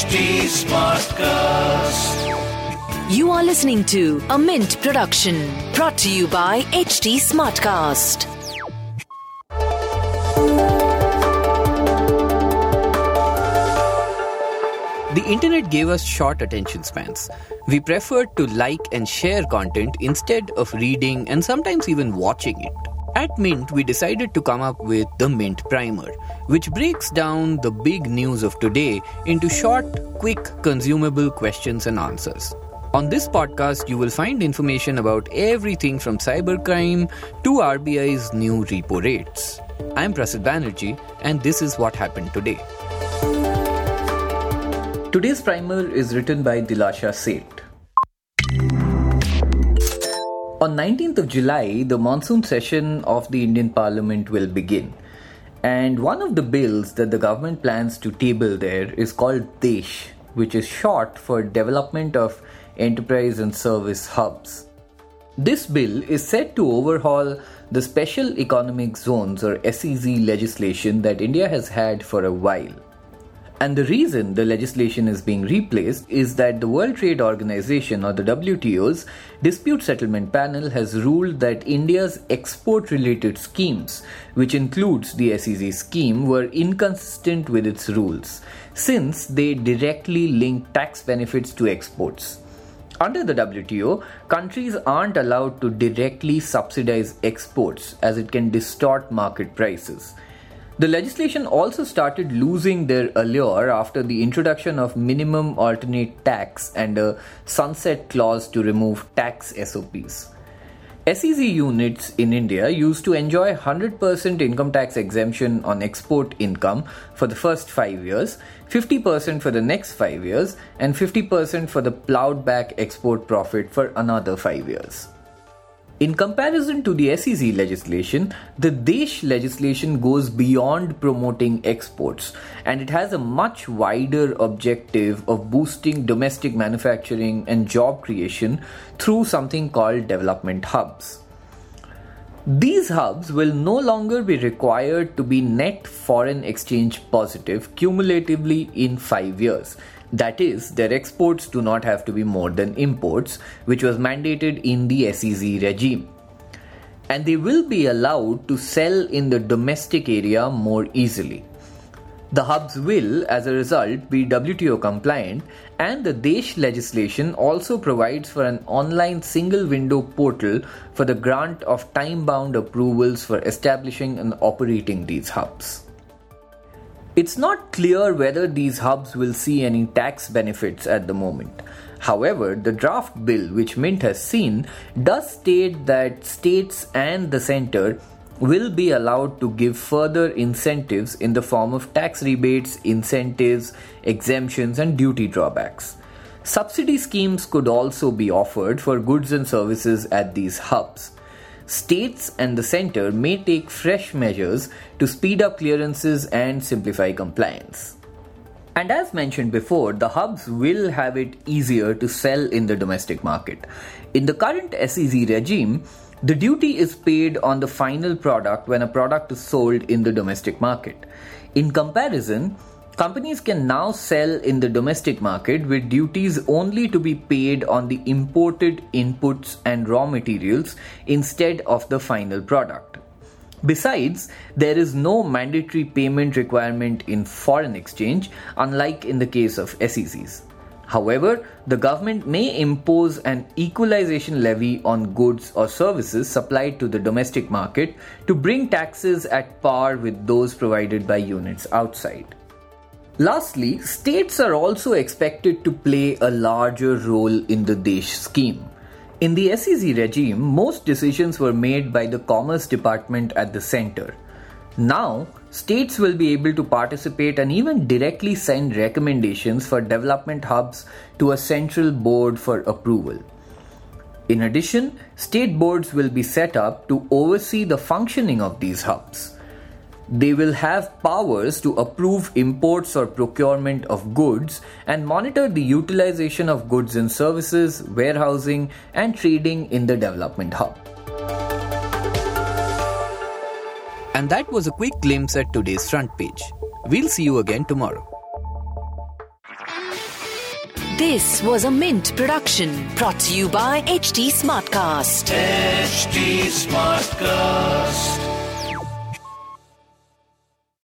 HT Smartcast. You are listening to a Mint production brought to you by HT Smartcast. The internet gave us short attention spans. We preferred to like and share content instead of reading and sometimes even watching it. At Mint, we decided to come up with the Mint Primer, which breaks down the big news of today into short, quick, consumable questions and answers. On this podcast, you will find information about everything from cybercrime to RBI's new repo rates. I'm Prasid Banerjee, and this is what happened today. Today's primer is written by Dilasha Seth. On 19th of July, the monsoon session of the Indian Parliament will begin. And one of the bills that the government plans to table there is called DESH, which is short for Development of Enterprise and Service Hubs. This bill is set to overhaul the Special Economic Zones or SEZ legislation that India has had for a while. And the reason the legislation is being replaced is that the World Trade Organization or the WTO's dispute settlement panel has ruled that India's export related schemes, which includes the SEZ scheme, were inconsistent with its rules since they directly link tax benefits to exports. Under the WTO, countries aren't allowed to directly subsidize exports as it can distort market prices. The legislation also started losing their allure after the introduction of minimum alternate tax and a sunset clause to remove tax SOPs. SEZ units in India used to enjoy 100% income tax exemption on export income for the first 5 years, 50% for the next 5 years, and 50% for the plowed back export profit for another 5 years. In comparison to the SEZ legislation, the DESH legislation goes beyond promoting exports and it has a much wider objective of boosting domestic manufacturing and job creation through something called development hubs. These hubs will no longer be required to be net foreign exchange positive cumulatively in 5 years that is, their exports do not have to be more than imports, which was mandated in the SEZ regime. And they will be allowed to sell in the domestic area more easily. The hubs will, as a result, be WTO compliant, and the DESH legislation also provides for an online single window portal for the grant of time bound approvals for establishing and operating these hubs. It's not clear whether these hubs will see any tax benefits at the moment. However, the draft bill which Mint has seen does state that states and the center will be allowed to give further incentives in the form of tax rebates, incentives, exemptions, and duty drawbacks. Subsidy schemes could also be offered for goods and services at these hubs states and the center may take fresh measures to speed up clearances and simplify compliance. And as mentioned before, the hubs will have it easier to sell in the domestic market. In the current SEZ regime, the duty is paid on the final product when a product is sold in the domestic market. In comparison, Companies can now sell in the domestic market with duties only to be paid on the imported inputs and raw materials instead of the final product. Besides, there is no mandatory payment requirement in foreign exchange, unlike in the case of SEZs. However, the government may impose an equalization levy on goods or services supplied to the domestic market to bring taxes at par with those provided by units outside. Lastly, states are also expected to play a larger role in the DESH scheme. In the SEZ regime, most decisions were made by the Commerce Department at the center. Now, states will be able to participate and even directly send recommendations for development hubs to a central board for approval. In addition, state boards will be set up to oversee the functioning of these hubs. They will have powers to approve imports or procurement of goods and monitor the utilization of goods and services, warehousing, and trading in the development hub. And that was a quick glimpse at today's front page. We'll see you again tomorrow. This was a Mint production brought to you by HT Smartcast. HT Smartcast.